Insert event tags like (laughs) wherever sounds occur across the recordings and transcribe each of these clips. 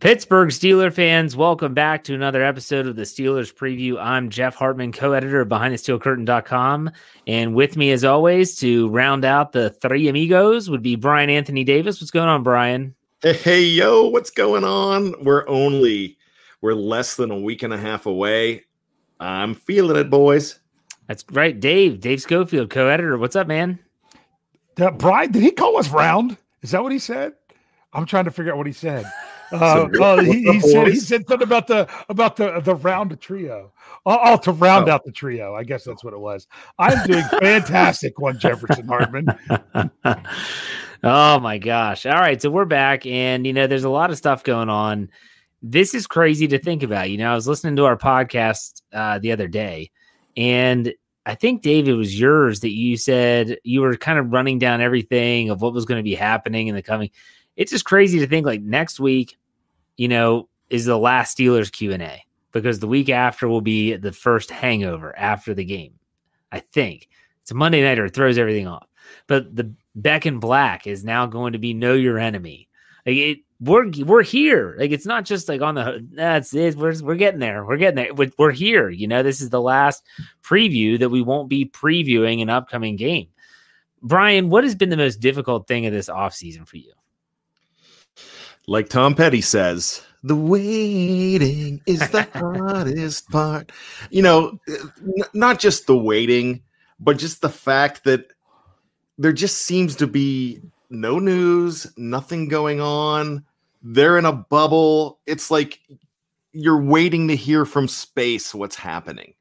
Pittsburgh Steeler fans, welcome back to another episode of the Steelers Preview. I'm Jeff Hartman, co editor of BehindTheSteelCurtain.com. And with me, as always, to round out the three amigos would be Brian Anthony Davis. What's going on, Brian? Hey, hey, yo, what's going on? We're only, we're less than a week and a half away. I'm feeling it, boys. That's right. Dave, Dave Schofield, co editor. What's up, man? Uh, Brian, did he call us round? Is that what he said? I'm trying to figure out what he said. Uh, uh, he, he, said he said something about the about the the round trio. Oh, oh to round oh. out the trio. I guess that's what it was. I'm doing fantastic, one Jefferson Hartman. (laughs) oh my gosh! All right, so we're back, and you know, there's a lot of stuff going on. This is crazy to think about. You know, I was listening to our podcast uh, the other day, and I think Dave, it was yours that you said you were kind of running down everything of what was going to be happening in the coming it's just crazy to think like next week, you know, is the last Steelers Q and A because the week after will be the first hangover after the game. I think it's a Monday nighter, it throws everything off. But the Beck and Black is now going to be know your enemy. Like it, we're we're here. Like it's not just like on the that's it. We're we're getting there. We're getting there. We're, we're here. You know, this is the last preview that we won't be previewing an upcoming game. Brian, what has been the most difficult thing of this offseason for you? Like Tom Petty says, the waiting is the (laughs) hardest part. You know, n- not just the waiting, but just the fact that there just seems to be no news, nothing going on. They're in a bubble. It's like you're waiting to hear from space what's happening.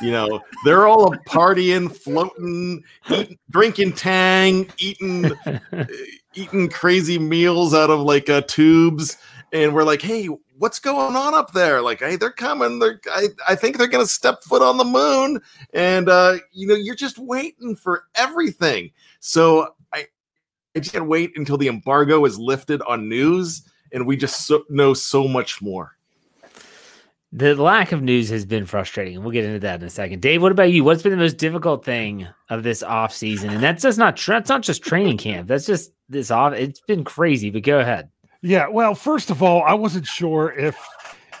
You know, they're all a partying, floating, eating, drinking Tang, eating (laughs) eating crazy meals out of like uh, tubes, and we're like, "Hey, what's going on up there?" Like, "Hey, they're coming. They're I, I think they're gonna step foot on the moon," and uh, you know, you're just waiting for everything. So I, I just can't wait until the embargo is lifted on news, and we just so, know so much more. The lack of news has been frustrating. We'll get into that in a second. Dave, what about you? What's been the most difficult thing of this off season? And that's just not that's not just training camp. That's just this off. It's been crazy. But go ahead. Yeah. Well, first of all, I wasn't sure if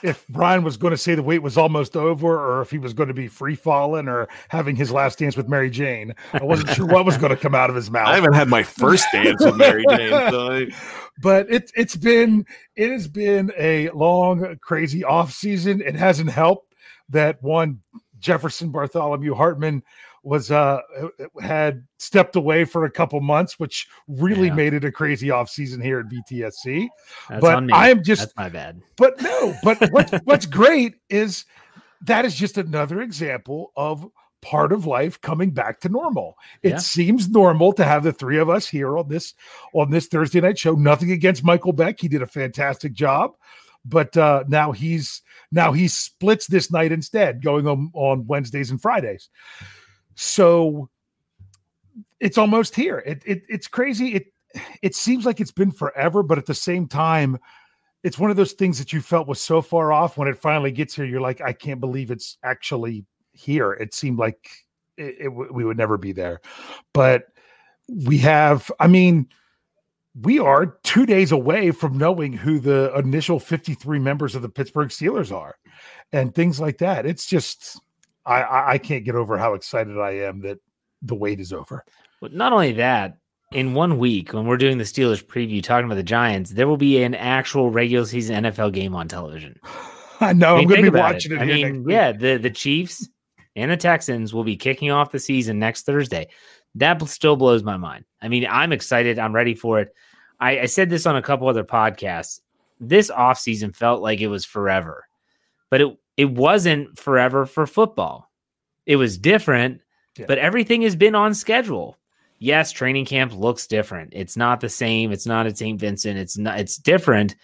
if Brian was going to say the wait was almost over, or if he was going to be free falling, or having his last dance with Mary Jane. I wasn't sure what was going to come out of his mouth. I haven't had my first dance with Mary (laughs) Jane. So I... But it, it's been it has been a long, crazy off season. It hasn't helped that one Jefferson Bartholomew Hartman was uh had stepped away for a couple months, which really yeah. made it a crazy off season here at BTSC. That's but I am just That's my bad. But no, but what, (laughs) what's great is that is just another example of part of life coming back to normal. It yeah. seems normal to have the three of us here on this on this Thursday night show. Nothing against Michael Beck. He did a fantastic job. But uh, now he's now he splits this night instead, going on on Wednesdays and Fridays. So it's almost here. It, it it's crazy. It it seems like it's been forever, but at the same time, it's one of those things that you felt was so far off when it finally gets here. You're like, I can't believe it's actually here. It seemed like it, it, we would never be there, but we have. I mean, we are two days away from knowing who the initial 53 members of the Pittsburgh Steelers are, and things like that. It's just I, I can't get over how excited I am that the wait is over. Well, not only that, in one week when we're doing the Steelers preview talking about the Giants, there will be an actual regular season NFL game on television. (laughs) I know I am going to be watching it. it I mean, yeah, the the Chiefs and the Texans will be kicking off the season next Thursday. That still blows my mind. I mean, I'm excited. I'm ready for it. I, I said this on a couple other podcasts. This offseason felt like it was forever, but it it wasn't forever for football. It was different, yeah. but everything has been on schedule. Yes, training camp looks different. It's not the same. It's not at St. Vincent. It's not it's different.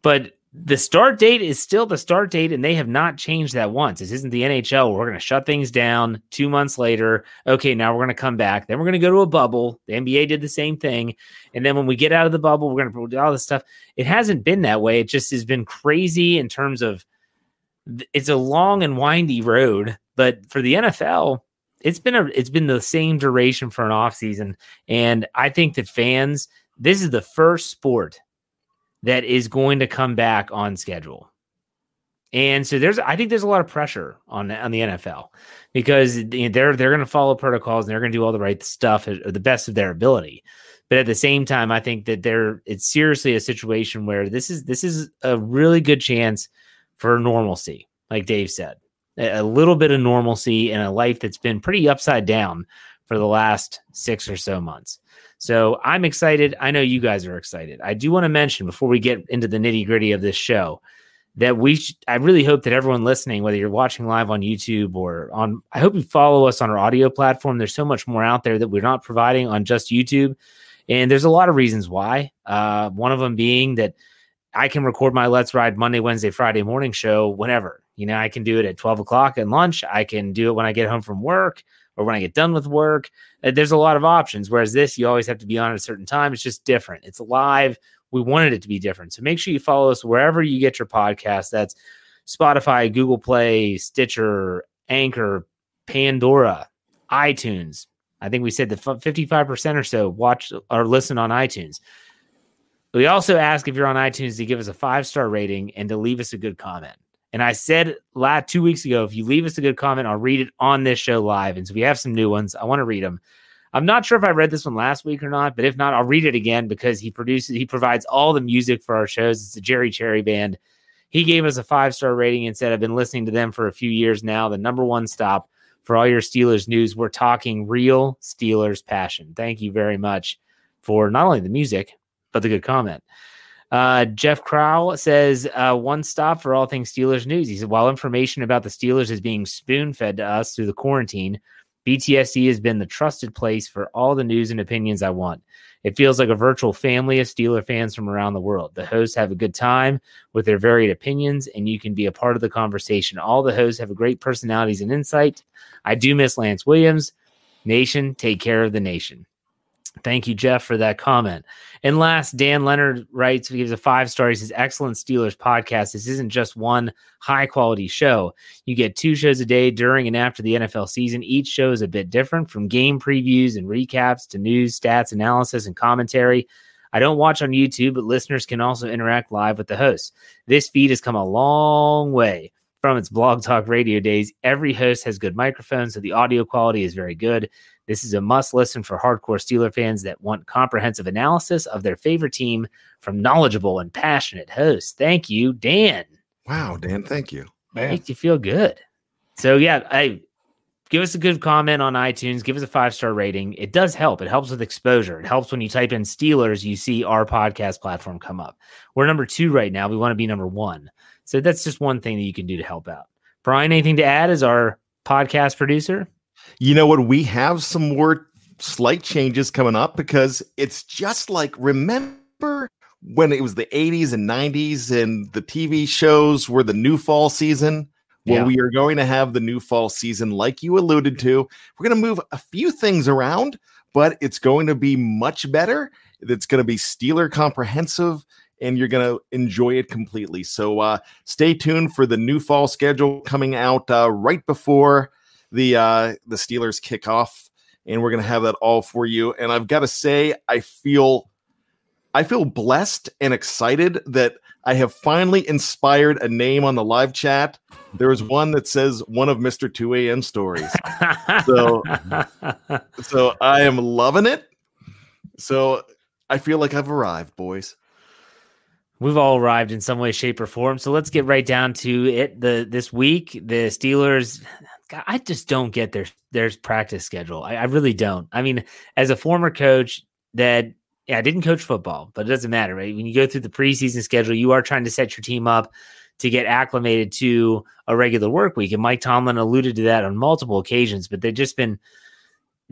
But the start date is still the start date, and they have not changed that once. This isn't the NHL. We're going to shut things down two months later. Okay, now we're going to come back. Then we're going to go to a bubble. The NBA did the same thing. And then when we get out of the bubble, we're going to do all this stuff. It hasn't been that way. It just has been crazy in terms of it's a long and windy road, but for the NFL, it's been a it's been the same duration for an offseason. And I think that fans, this is the first sport that is going to come back on schedule. And so there's, I think there's a lot of pressure on on the NFL because they're they're going to follow protocols and they're going to do all the right stuff at the best of their ability. But at the same time, I think that there it's seriously a situation where this is this is a really good chance for normalcy, like Dave said, a little bit of normalcy in a life that's been pretty upside down for the last six or so months. So I'm excited. I know you guys are excited. I do want to mention before we get into the nitty gritty of this show that we sh- I really hope that everyone listening, whether you're watching live on YouTube or on, I hope you follow us on our audio platform. There's so much more out there that we're not providing on just YouTube. And there's a lot of reasons why. Uh, one of them being that I can record my Let's Ride Monday, Wednesday, Friday morning show whenever. You know, I can do it at 12 o'clock at lunch. I can do it when I get home from work or when I get done with work. Uh, there's a lot of options. Whereas this, you always have to be on at a certain time. It's just different. It's live we wanted it to be different. So make sure you follow us wherever you get your podcast. That's Spotify, Google Play, Stitcher, Anchor, Pandora, iTunes. I think we said that 55% or so watch or listen on iTunes. We also ask if you're on iTunes to give us a five star rating and to leave us a good comment. And I said last two weeks ago, if you leave us a good comment, I'll read it on this show live. And so we have some new ones. I want to read them. I'm not sure if I read this one last week or not, but if not, I'll read it again because he produces, he provides all the music for our shows. It's a Jerry Cherry band. He gave us a five star rating and said, I've been listening to them for a few years now. The number one stop for all your Steelers news. We're talking real Steelers passion. Thank you very much for not only the music, but the good comment. Uh, Jeff Crowell says, uh, one stop for all things Steelers news. He said, while information about the Steelers is being spoon fed to us through the quarantine, BTSC has been the trusted place for all the news and opinions I want. It feels like a virtual family of Steeler fans from around the world. The hosts have a good time with their varied opinions, and you can be a part of the conversation. All the hosts have great personalities and insight. I do miss Lance Williams. Nation, take care of the nation. Thank you, Jeff, for that comment. And last, Dan Leonard writes, he gives a five star. He says, Excellent Steelers podcast. This isn't just one high quality show. You get two shows a day during and after the NFL season. Each show is a bit different from game previews and recaps to news, stats, analysis, and commentary. I don't watch on YouTube, but listeners can also interact live with the hosts. This feed has come a long way from its blog talk radio days. Every host has good microphones, so the audio quality is very good. This is a must listen for hardcore Steeler fans that want comprehensive analysis of their favorite team from knowledgeable and passionate hosts. Thank you, Dan. Wow, Dan, thank you. Man. Makes you feel good. So yeah, I give us a good comment on iTunes. Give us a five star rating. It does help. It helps with exposure. It helps when you type in Steelers, you see our podcast platform come up. We're number two right now. We want to be number one. So that's just one thing that you can do to help out. Brian, anything to add as our podcast producer? You know what? We have some more slight changes coming up because it's just like remember when it was the 80s and 90s and the TV shows were the new fall season? Well, yeah. we are going to have the new fall season, like you alluded to. We're going to move a few things around, but it's going to be much better. It's going to be Steeler comprehensive, and you're going to enjoy it completely. So uh, stay tuned for the new fall schedule coming out uh, right before the uh, the Steelers kick off, and we're gonna have that all for you. And I've got to say, I feel I feel blessed and excited that I have finally inspired a name on the live chat. There is one that says one of Mr. 2 a.m. stories. so, (laughs) so I am loving it. So I feel like I've arrived, boys. We've all arrived in some way, shape, or form. So let's get right down to it. The this week, the Steelers God, I just don't get their their practice schedule. I, I, really don't. I mean, as a former coach that yeah, I didn't coach football, but it doesn't matter, right? When you go through the preseason schedule, you are trying to set your team up to get acclimated to a regular work week. And Mike Tomlin alluded to that on multiple occasions, but they've just been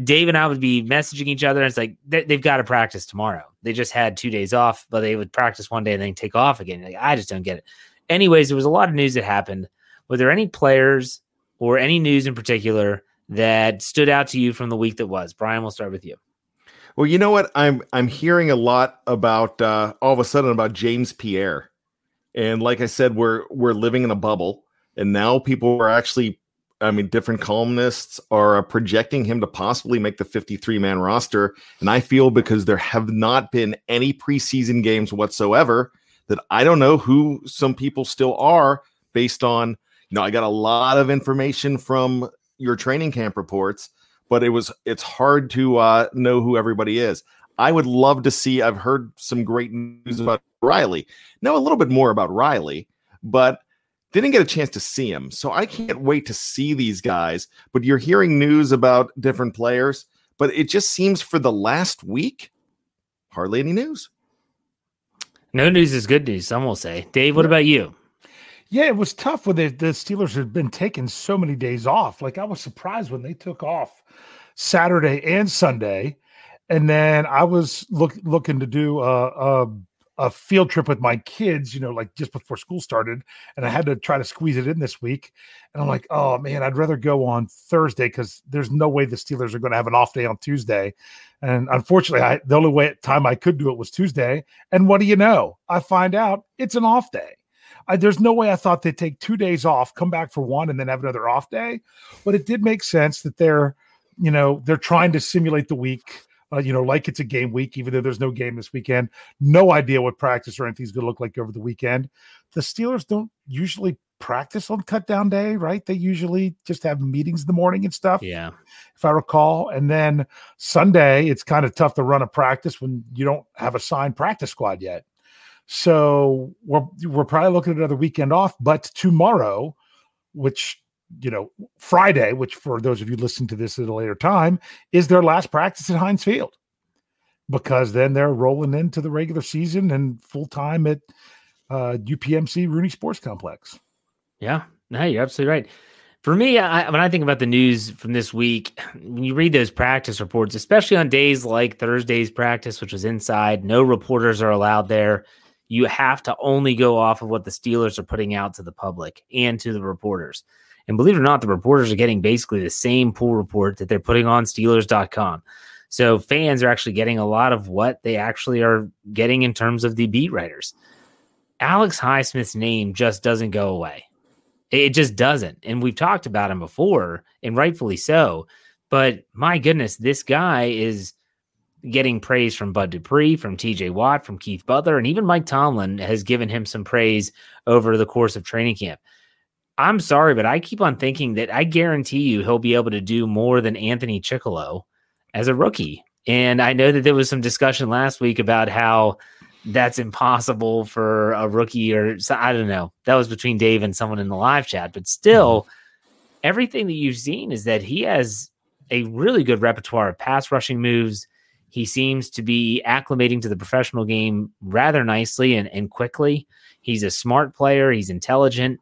Dave and I would be messaging each other, and it's like they, have got to practice tomorrow. They just had two days off, but they would practice one day and then take off again. Like, I just don't get it. Anyways, there was a lot of news that happened. Were there any players or any news in particular that stood out to you from the week that was? Brian, we'll start with you. Well, you know what? I'm I'm hearing a lot about uh, all of a sudden about James Pierre, and like I said, we're we're living in a bubble, and now people are actually, I mean, different columnists are uh, projecting him to possibly make the 53 man roster, and I feel because there have not been any preseason games whatsoever that I don't know who some people still are based on, you know, I got a lot of information from your training camp reports, but it was it's hard to uh, know who everybody is. I would love to see. I've heard some great news about Riley. Know a little bit more about Riley, but didn't get a chance to see him. So I can't wait to see these guys. But you're hearing news about different players, but it just seems for the last week, hardly any news. No news is good news, some will say. Dave, what about you? Yeah, it was tough when the, the Steelers had been taking so many days off. Like I was surprised when they took off Saturday and Sunday, and then I was look looking to do a, a a field trip with my kids, you know, like just before school started, and I had to try to squeeze it in this week. And I'm like, oh man, I'd rather go on Thursday because there's no way the Steelers are going to have an off day on Tuesday. And unfortunately, I, the only way time I could do it was Tuesday. And what do you know? I find out it's an off day. I, there's no way I thought they'd take two days off, come back for one, and then have another off day. But it did make sense that they're, you know, they're trying to simulate the week uh, you know, like it's a game week, even though there's no game this weekend. No idea what practice or anything's going to look like over the weekend. The Steelers don't usually practice on cut down day, right? They usually just have meetings in the morning and stuff. Yeah. If I recall. And then Sunday, it's kind of tough to run a practice when you don't have a signed practice squad yet. So we're we're probably looking at another weekend off, but tomorrow, which you know, Friday, which for those of you listening to this at a later time, is their last practice at Heinz Field because then they're rolling into the regular season and full time at uh, UPMC Rooney Sports Complex. Yeah, no, you're absolutely right. For me, I, when I think about the news from this week, when you read those practice reports, especially on days like Thursday's practice, which was inside, no reporters are allowed there. You have to only go off of what the Steelers are putting out to the public and to the reporters. And believe it or not, the reporters are getting basically the same pool report that they're putting on Steelers.com. So fans are actually getting a lot of what they actually are getting in terms of the beat writers. Alex Highsmith's name just doesn't go away. It just doesn't. And we've talked about him before, and rightfully so. But my goodness, this guy is getting praise from Bud Dupree, from TJ Watt, from Keith Butler, and even Mike Tomlin has given him some praise over the course of training camp. I'm sorry, but I keep on thinking that I guarantee you he'll be able to do more than Anthony Chickillo as a rookie. And I know that there was some discussion last week about how that's impossible for a rookie or I don't know. That was between Dave and someone in the live chat, but still mm-hmm. everything that you've seen is that he has a really good repertoire of pass rushing moves. He seems to be acclimating to the professional game rather nicely and, and quickly. He's a smart player, he's intelligent.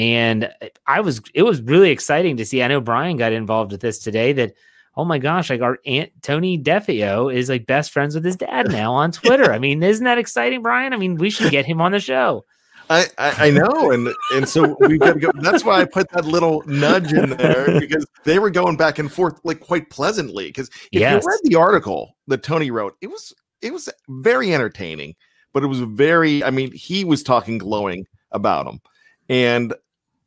And uh, I was, it was really exciting to see. I know Brian got involved with this today that, oh my gosh, like our aunt Tony Defeo is like best friends with his dad (laughs) now on Twitter. I mean, isn't that exciting, Brian? I mean, we should get him on the show. I, I, I know, and and so we've got to go. That's why I put that little nudge in there (laughs) because they were going back and forth like quite pleasantly. Because if yes. you read the article that Tony wrote, it was it was very entertaining, but it was very. I mean, he was talking glowing about him, and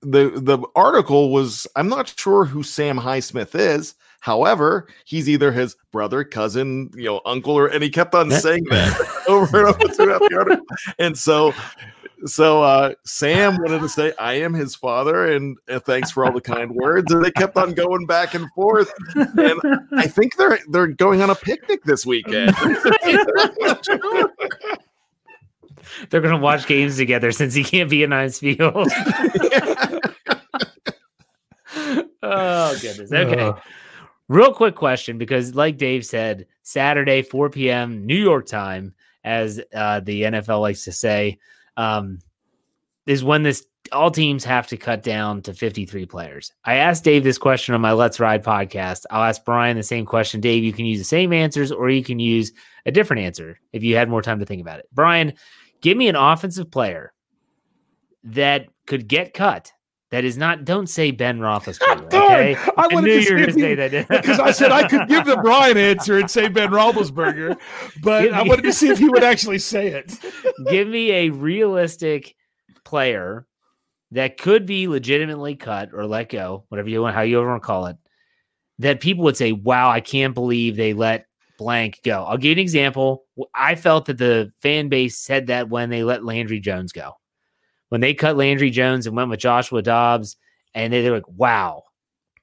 the the article was I'm not sure who Sam Highsmith is. However, he's either his brother, cousin, you know, uncle, or and he kept on saying that (laughs) (laughs) over and over throughout the article. And so so uh, Sam wanted to say, "I am his father," and uh, thanks for all the kind words. And they kept on going back and forth. And I think they're they're going on a picnic this weekend. (laughs) They're going to watch games together since he can't be in Heinz Field. Oh goodness. (laughs) Okay. Uh, Real quick question because, like Dave said, Saturday, 4 p.m. New York time, as uh, the NFL likes to say, um, is when this all teams have to cut down to 53 players. I asked Dave this question on my Let's Ride podcast. I'll ask Brian the same question. Dave, you can use the same answers or you can use a different answer if you had more time to think about it. Brian, Give me an offensive player that could get cut. That is not. Don't say Ben Roethlisberger. (laughs) Okay, I, I knew you were going to say that (laughs) because I said I could give the Brian answer and say Ben Roethlisberger, but I wanted to see if he would actually say it. (laughs) give me a realistic player that could be legitimately cut or let go, whatever you want, how you ever want to call it. That people would say, "Wow, I can't believe they let blank go. I'll give you an example. I felt that the fan base said that when they let Landry Jones go. When they cut Landry Jones and went with Joshua Dobbs, and they, they're like, wow,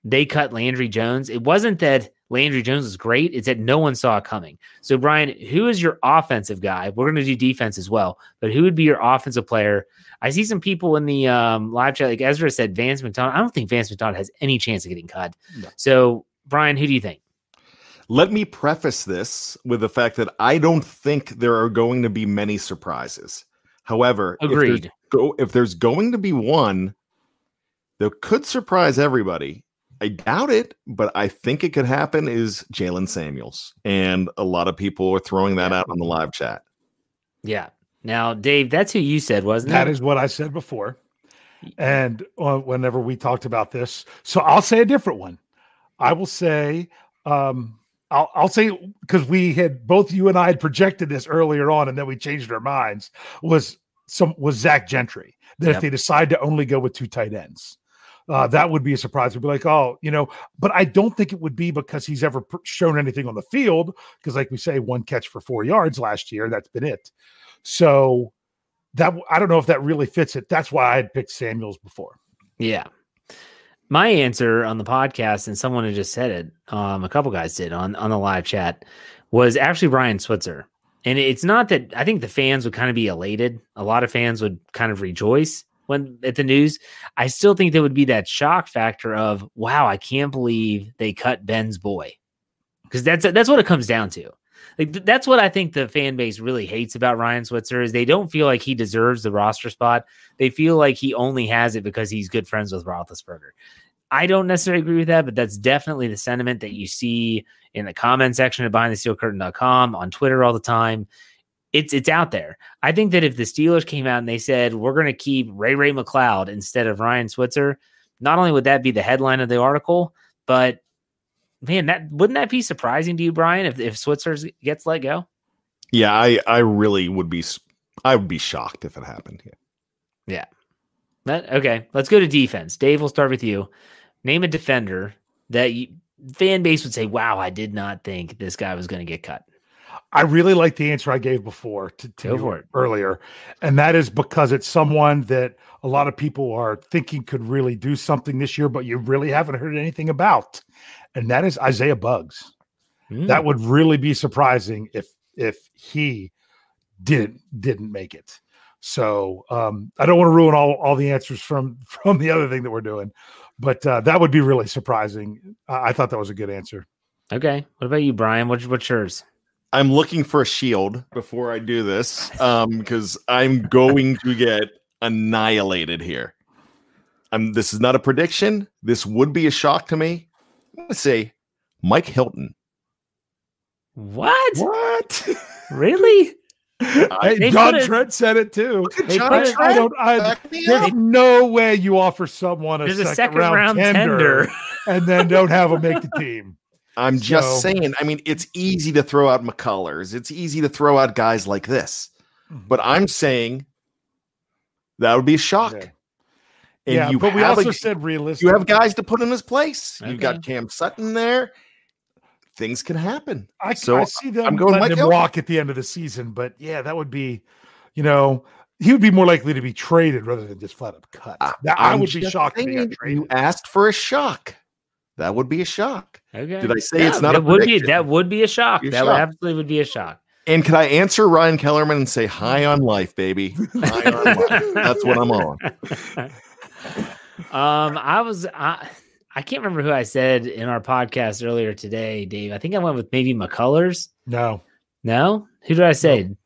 they cut Landry Jones. It wasn't that Landry Jones was great. It's that no one saw it coming. So, Brian, who is your offensive guy? We're going to do defense as well, but who would be your offensive player? I see some people in the um, live chat, like Ezra said, Vance McDonald. I don't think Vance McDonald has any chance of getting cut. No. So, Brian, who do you think? Let me preface this with the fact that I don't think there are going to be many surprises. However, agreed. If there's, go, if there's going to be one that could surprise everybody, I doubt it, but I think it could happen is Jaylen Samuels. And a lot of people are throwing that out on the live chat. Yeah. Now, Dave, that's who you said, wasn't that it? That is what I said before. And uh, whenever we talked about this, so I'll say a different one. I will say, um, I'll, I'll say because we had both you and I had projected this earlier on, and then we changed our minds. Was some was Zach Gentry that yep. if they decide to only go with two tight ends, uh, that would be a surprise. We'd be like, oh, you know, but I don't think it would be because he's ever pr- shown anything on the field. Because, like we say, one catch for four yards last year. That's been it. So that I don't know if that really fits it. That's why I had picked Samuels before. Yeah. My answer on the podcast, and someone had just said it, um, a couple guys did on on the live chat, was actually Ryan Switzer. And it's not that I think the fans would kind of be elated. A lot of fans would kind of rejoice when at the news, I still think there would be that shock factor of, wow, I can't believe they cut Ben's boy. Because that's that's what it comes down to. Like th- that's what I think the fan base really hates about Ryan Switzer is they don't feel like he deserves the roster spot. They feel like he only has it because he's good friends with Roethlisberger. I don't necessarily agree with that, but that's definitely the sentiment that you see in the comment section of BehindTheSteelCurtain.com on Twitter all the time it's it's out there. I think that if the Steelers came out and they said we're going to keep Ray Ray McCloud instead of Ryan Switzer, not only would that be the headline of the article, but man, that wouldn't that be surprising to you, Brian, if if Switzer gets let go? Yeah, I I really would be I would be shocked if it happened. Yeah. Yeah. That, okay, let's go to defense. Dave, we'll start with you. Name a defender that you, fan base would say, "Wow, I did not think this guy was going to get cut." I really like the answer I gave before to, to it. earlier, and that is because it's someone that a lot of people are thinking could really do something this year, but you really haven't heard anything about, and that is Isaiah Buggs. Mm. That would really be surprising if if he didn't didn't make it. So um, I don't want to ruin all all the answers from (laughs) from the other thing that we're doing, but uh, that would be really surprising. I, I thought that was a good answer. Okay, what about you, Brian? What's what's yours? I'm looking for a shield before I do this um, because I'm going to get annihilated here. I'm, this is not a prediction. This would be a shock to me. I'm going to say Mike Hilton. What? What? really? (laughs) Hey, John Trent said it too. John Trent. I don't. I, there's no way you offer someone a, second, a second, round, round tender, tender, and then don't have them make the team. I'm so, just saying. I mean, it's easy to throw out McCullers. It's easy to throw out guys like this, mm-hmm. but I'm saying that would be a shock. Okay. And yeah, but we also a, said realistic. You have guys to put in his place. Okay. You've got Cam Sutton there. Things can happen. I, so I see them I'm going letting him walk at the end of the season, but yeah, that would be, you know, he would be more likely to be traded rather than just flat up cut. I, I would be shocked. You asked for a shock. That would be a shock. Okay. Did I say yeah, it's not? That would be that would be a shock. that would absolutely would be a shock. And could I answer Ryan Kellerman and say high on life, baby? High on life. That's what I'm on. (laughs) Um, I was I, I can't remember who I said in our podcast earlier today, Dave. I think I went with maybe McCullers. No, no. Who did I say? No.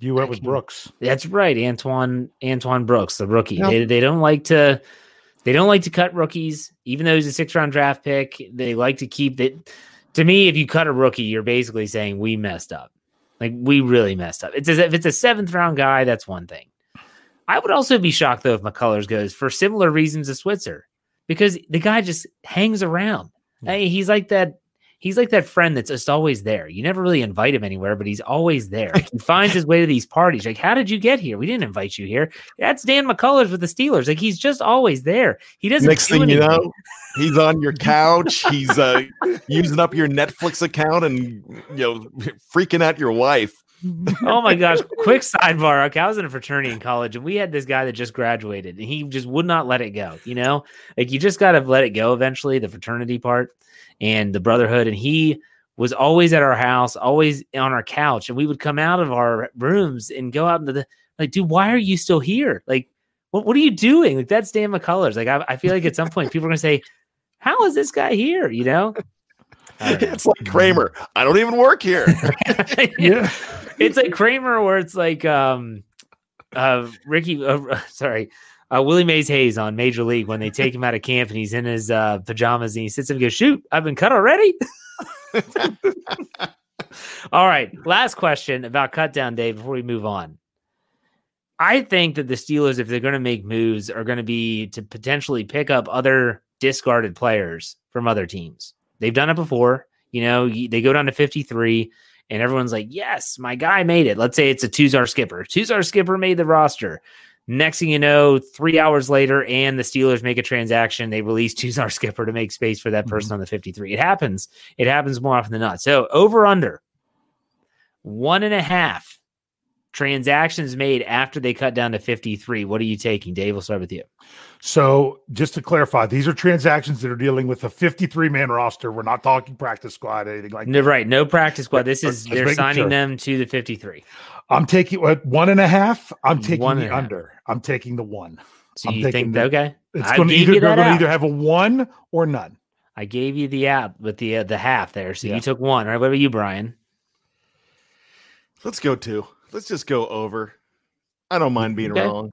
You went with Brooks. That's right, Antoine Antoine Brooks, the rookie. They they don't like to they don't like to cut rookies, even though he's a six round draft pick. They like to keep that. To me, if you cut a rookie, you're basically saying we messed up. Like we really messed up. It's as if it's a seventh round guy, that's one thing. I would also be shocked though if McCullers goes for similar reasons to Switzer, because the guy just hangs around. Hey, he's like that. He's like that friend that's just always there. You never really invite him anywhere, but he's always there. (laughs) he finds his way to these parties. Like, how did you get here? We didn't invite you here. That's Dan McCullers with the Steelers. Like, he's just always there. He doesn't. Next do thing you know, he's on your couch. He's uh, using up your Netflix account and you know freaking out your wife. (laughs) oh my gosh. Quick sidebar. Okay, I was in a fraternity in college and we had this guy that just graduated and he just would not let it go. You know, like you just got to let it go eventually, the fraternity part and the brotherhood. And he was always at our house, always on our couch. And we would come out of our rooms and go out into the, like, dude, why are you still here? Like, what, what are you doing? Like, that's Dan McCullers. Like, I, I feel like at some point people are going to say, how is this guy here? You know? (laughs) Know. It's like Kramer. I don't even work here. (laughs) Yeah. it's like Kramer, where it's like um, uh, Ricky, uh, (laughs) sorry, uh, Willie Mays Hayes on Major League when they take him out of camp and he's in his uh, pajamas and he sits and goes, "Shoot, I've been cut already." (laughs) All right, last question about cut down day before we move on. I think that the Steelers, if they're going to make moves, are going to be to potentially pick up other discarded players from other teams. They've done it before. You know, they go down to 53 and everyone's like, yes, my guy made it. Let's say it's a Tuzar Skipper. Tuzar Skipper made the roster. Next thing you know, three hours later, and the Steelers make a transaction. They release (laughs) Tuzar Skipper to make space for that mm-hmm. person on the 53. It happens. It happens more often than not. So over under one and a half transactions made after they cut down to 53. What are you taking? Dave, we'll start with you. So just to clarify, these are transactions that are dealing with a 53 man roster. We're not talking practice squad, anything like No, that. right. No practice squad. This is they're signing sure. them to the 53. I'm taking what one and a half. I'm taking One the and a half. under. I'm taking the one. So I'm you taking think the- okay? It's I going to either you they're going to either have a one or none. I gave you the app with the uh, the half there. So Yeah. you took one. right? What about you, Brian? Let's go two. Let's just go over. I don't mind being Okay. wrong.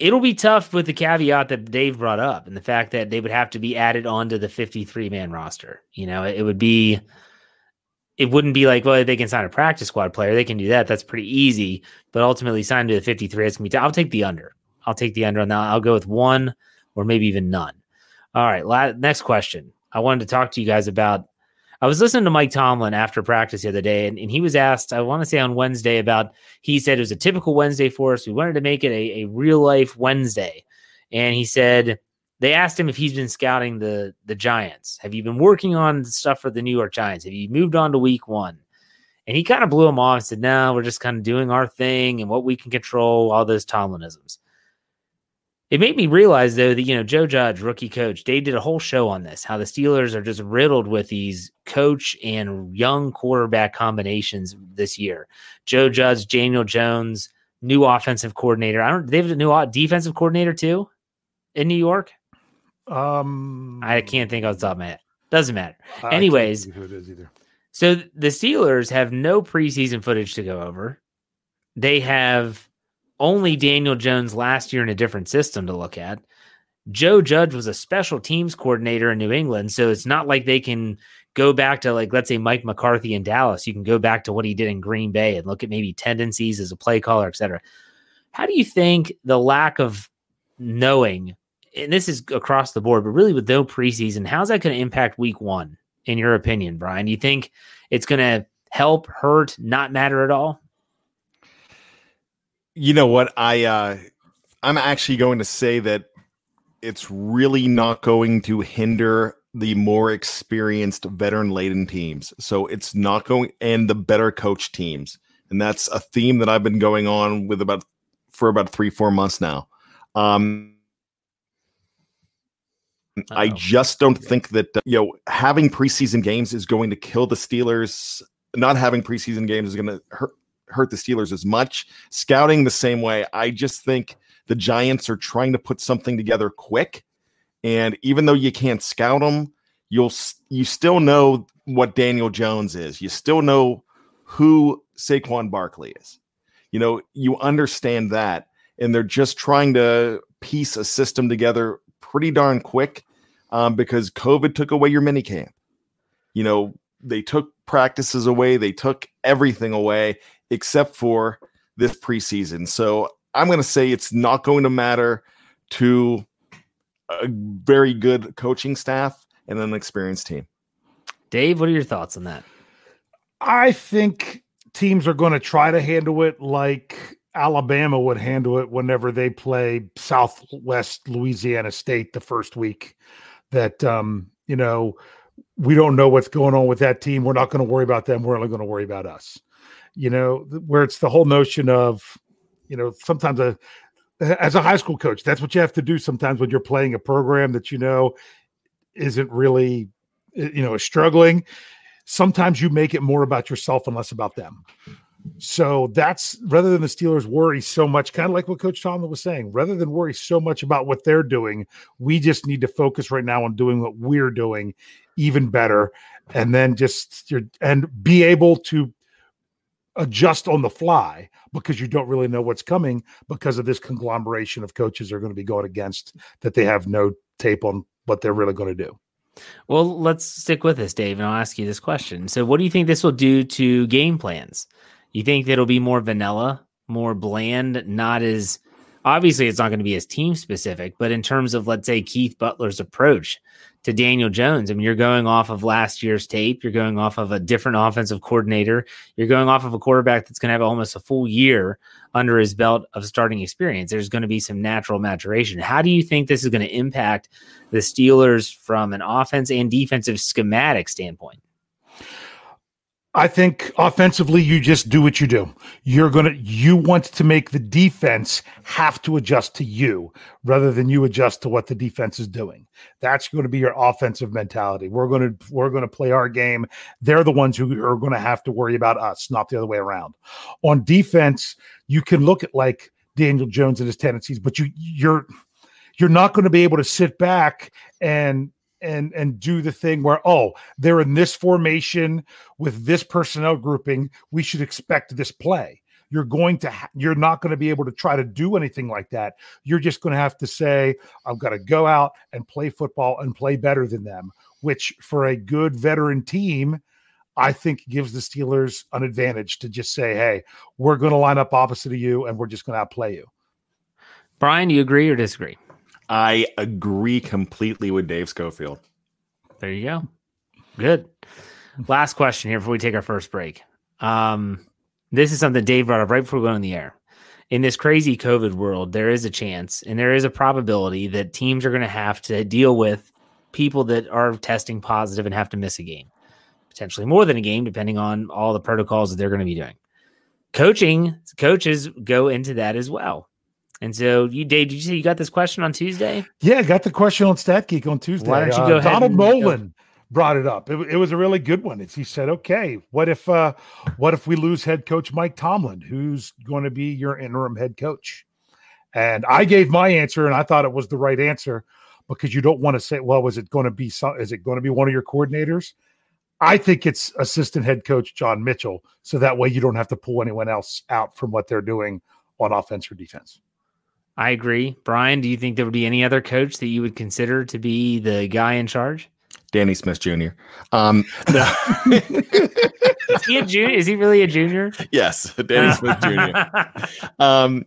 It'll be tough with the caveat that Dave brought up and the fact that they would have to be added onto the 53 man roster. You know, it would be, it wouldn't be like, well, they can sign a practice squad player. They can do that. That's pretty easy. But ultimately, sign to the 53, it's going to be, I'll take the under. I'll take the under on that. I'll go with one or maybe even none. All right. La- next question. I wanted to talk to you guys about. I was listening to Mike Tomlin after practice the other day, and, and he was asked, I want to say on Wednesday, about he said it was a typical Wednesday for us. We wanted to make it a, a real life Wednesday. And he said they asked him if he's been scouting the the Giants. Have you been working on stuff for the New York Giants? Have you moved on to week one? And he kind of blew him off and said, No, we're just kind of doing our thing and what we can control, all those Tomlinisms. It made me realize though that you know Joe Judge, rookie coach, they did a whole show on this. How the Steelers are just riddled with these coach and young quarterback combinations this year. Joe Judge, Daniel Jones, new offensive coordinator. I don't. They have a new defensive coordinator too in New York. Um, I can't think off the top of my head. Doesn't matter. I anyways. who it is either. So the Steelers have no preseason footage to go over. They have only Daniel Jones last year in a different system to look at. Joe Judge was a special teams coordinator in New England, so it's not like they can go back to like let's say Mike McCarthy in Dallas. You can go back to what he did in Green Bay and look at maybe tendencies as a play caller, et cetera. How do you think the lack of knowing, and this is across the board, but really with no preseason, how's that going to impact week one, in your opinion, Brian? Do you think it's going to help, hurt, not matter at all? You know what? I uh I'm actually going to say that it's really not going to hinder the more experienced veteran laden teams. So it's not going and the better coach teams. And that's a theme that I've been going on with about for about 3 4 months now. Um I Uh-oh. just don't think that uh, you know having preseason games is going to kill the Steelers. Not having preseason games is going to hurt hurt the Steelers as much. Scouting the same way. I just think the Giants are trying to put something together quick, and even though you can't scout them, you'll you still know what Daniel Jones is. You still know who Saquon Barkley is. You know you understand that, and they're just trying to piece a system together pretty darn quick um, because COVID took away your mini camp. You know, they took practices away, they took everything away except for this preseason. So I'm going to say it's not going to matter to a very good coaching staff. and an experienced team. Dave, what are your thoughts on that? I think teams are going to try to handle it like Alabama would handle it whenever they play Southwest Louisiana State the first week. That um, you know, we don't know what's going on with that team. We're not going to worry about them. We're only going to worry about us. You know, where it's the whole notion of, you know, sometimes a as a high school coach, that's what you have to do sometimes when you're playing a program that you know isn't really, you know, struggling. Sometimes you make it more about yourself and less about them. So that's rather than the Steelers worry so much, kind of like what Coach Tomlin was saying, rather than worry so much about what they're doing, we just need to focus right now on doing what we're doing even better. And then just and be able to adjust on the fly because you don't really know what's coming because of this conglomeration of coaches are going to be going against that they have no tape on what they're really going to do. Well, let's stick with this, Dave, and I'll ask you this question. So, what do you think this will do to game plans? You think it'll be more vanilla, more bland, not as obviously it's not going to be as team specific, but in terms of let's say Keith Butler's approach to Daniel Jones, I mean, you're going off of last year's tape, you're going off of a different offensive coordinator, you're going off of a quarterback that's going to have almost a full year under his belt of starting experience. There's going to be some natural maturation. How do you think this is going to impact the Steelers from an offense and defensive schematic standpoint? I think offensively, you just do what you do. You're going to, you want to make the defense have to adjust to you rather than you adjust to what the defense is doing. That's going to be your offensive mentality. We're going to, we're going to play our game. They're the ones who are going to have to worry about us, not the other way around. On defense, you can look at like Daniel Jones and his tendencies, but you, you're, you're not going to be able to sit back and and and do the thing where oh they're in this formation with this personnel grouping we should expect this play. You're going to ha- you're not going to be able to try to do anything like that. You're just going to have to say i've got to go out and play football and play better than them which for a good veteran team i think gives the steelers an advantage to just say hey we're going to line up opposite of you and we're just going to outplay you. Brian you agree or disagree I agree completely with Dave Schofield. There you go. Good. Last question here before we take our first break. Um, this is something Dave brought up right before we went on the air. In this crazy COVID world, there is a chance and there is a probability that teams are going to have to deal with people that are testing positive and have to miss a game, potentially more than a game, depending on all the protocols that they're going to be doing. Coaching coaches go into that as well. And so you, Dave, did you say you got this question on Tuesday? Yeah, I got the question on StatGeek on Tuesday. Why don't you go uh, ahead? Donald Nolan brought it up. It, it, was a really good one. It's, he said, "Okay, what if uh, what if we lose head coach Mike Tomlin, who's going to be your interim head coach?" And I gave my answer, and I thought it was the right answer because you don't want to say, "Well, is it going to be some, is it going to be one of your coordinators?" I think it's assistant head coach John Mitchell, so that way you don't have to pull anyone else out from what they're doing on offense or defense. I agree. Brian, do you think there would be any other coach that you would consider to be the guy in charge? Danny Smith Jr. Um, (laughs) no. (laughs) is he a junior? Is he really a junior? Yes, Danny Smith Jr. (laughs) Um,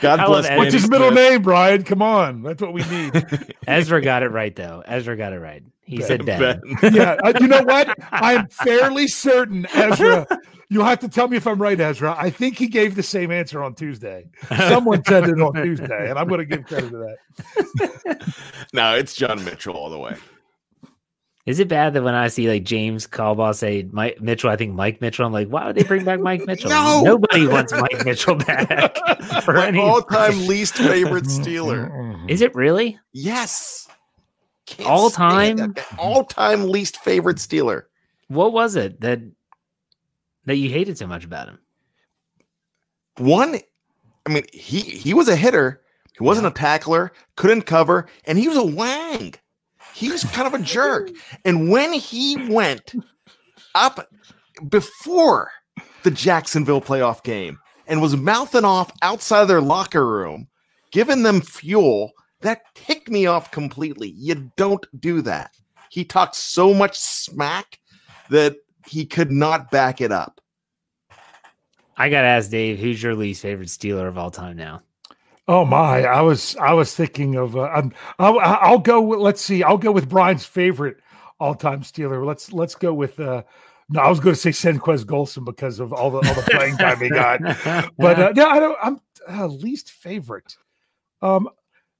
God I bless. What's his middle name, Brian? Come on, that's what we need. Ezra got it right, though. Ezra got it right. He ben, said Ben. ben. yeah, uh, you know what? I am fairly certain Ezra You'll have to tell me if I'm right, Ezra. I think he gave the same answer on Tuesday. Someone said it on Tuesday, and I'm going to give credit to that. (laughs) no, it's John Mitchell all the way. Is it bad that when I see like James Caldwell say Mike Mitchell, I think Mike Mitchell. I'm like, why would they bring back Mike Mitchell? no! Nobody wants Mike Mitchell back. (laughs) For My any all-time least favorite Steeler. Is it really? Yes. Can't all time, all time least favorite Steeler. What was it that that you hated so much about him? One, I mean, he he was a hitter. He wasn't yeah. a tackler, couldn't cover, and he was a wang. He was kind of a jerk. (laughs) And when he went up before the Jacksonville playoff game and was mouthing off outside of their locker room, giving them fuel, that ticked me off completely. You don't do that. He talked so much smack that he could not back it up. I got to ask Dave, who's your least favorite Steeler of all time now? Oh my! I was I was thinking of uh, I'll, I'll go. With, let's see. I'll go with Brian's favorite all-time Steeler. Let's let's go with uh no, I was going to say Senquez Golson because of all the all the playing time he got. (laughs) But uh, no, I don't. I'm uh, least favorite. Um,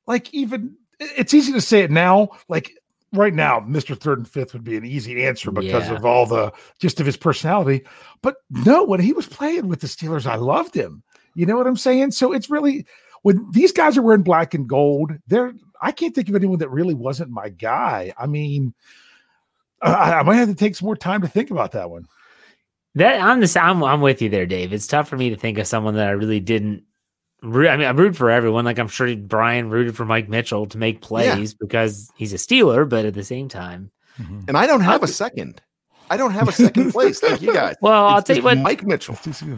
like even it's easy to say it now. Like right now, Mister Third and Fifth would be an easy answer because Yeah. of all the just of his personality. But no, when he was playing with the Steelers, I loved him. You know what I'm saying? So it's really when these guys are wearing black and gold. They're I can't think of anyone that really wasn't my guy. I mean. I, I might have to take some more time to think about that one. That I'm the I'm I'm with you there, Dave. It's tough for me to think of someone that I really didn't. Root, I mean, I root for everyone. Like I'm sure Brian rooted for Mike Mitchell to make plays because he's a Steeler, but at the same time, And I don't have a second. I don't have a second (laughs) place like you guys. well, I'll It's tell you what. Mike Mitchell.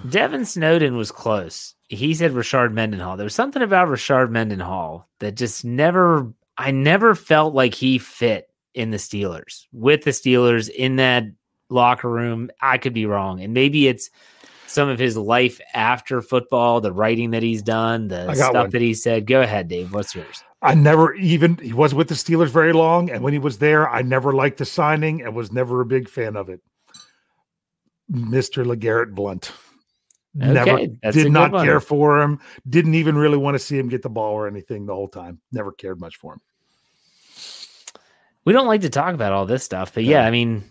Devin Snowden was close. He said Rashard Mendenhall. There was something about Rashard Mendenhall that just never. I never felt like he fit in the Steelers with the Steelers in that locker room. I could be wrong, and maybe it's some of his life after football, the writing that he's done, the stuff one. that he said. Go ahead, Dave. What's yours? I never even he wasn't with the Steelers very long, and when he was there, I never liked the signing and was never a big fan of it. Mister LeGarrette Blount. Never Okay, a did not one. care for him. Didn't even really want to see him get the ball or anything the whole time. Never cared much for him. We don't like to talk about all this stuff, but yeah, I mean,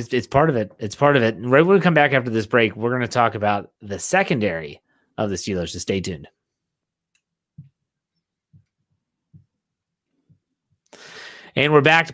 it's it's part of it. It's part of it. And right when we come back after this break, we're going to talk about the secondary of the Steelers. So stay tuned. And we're back to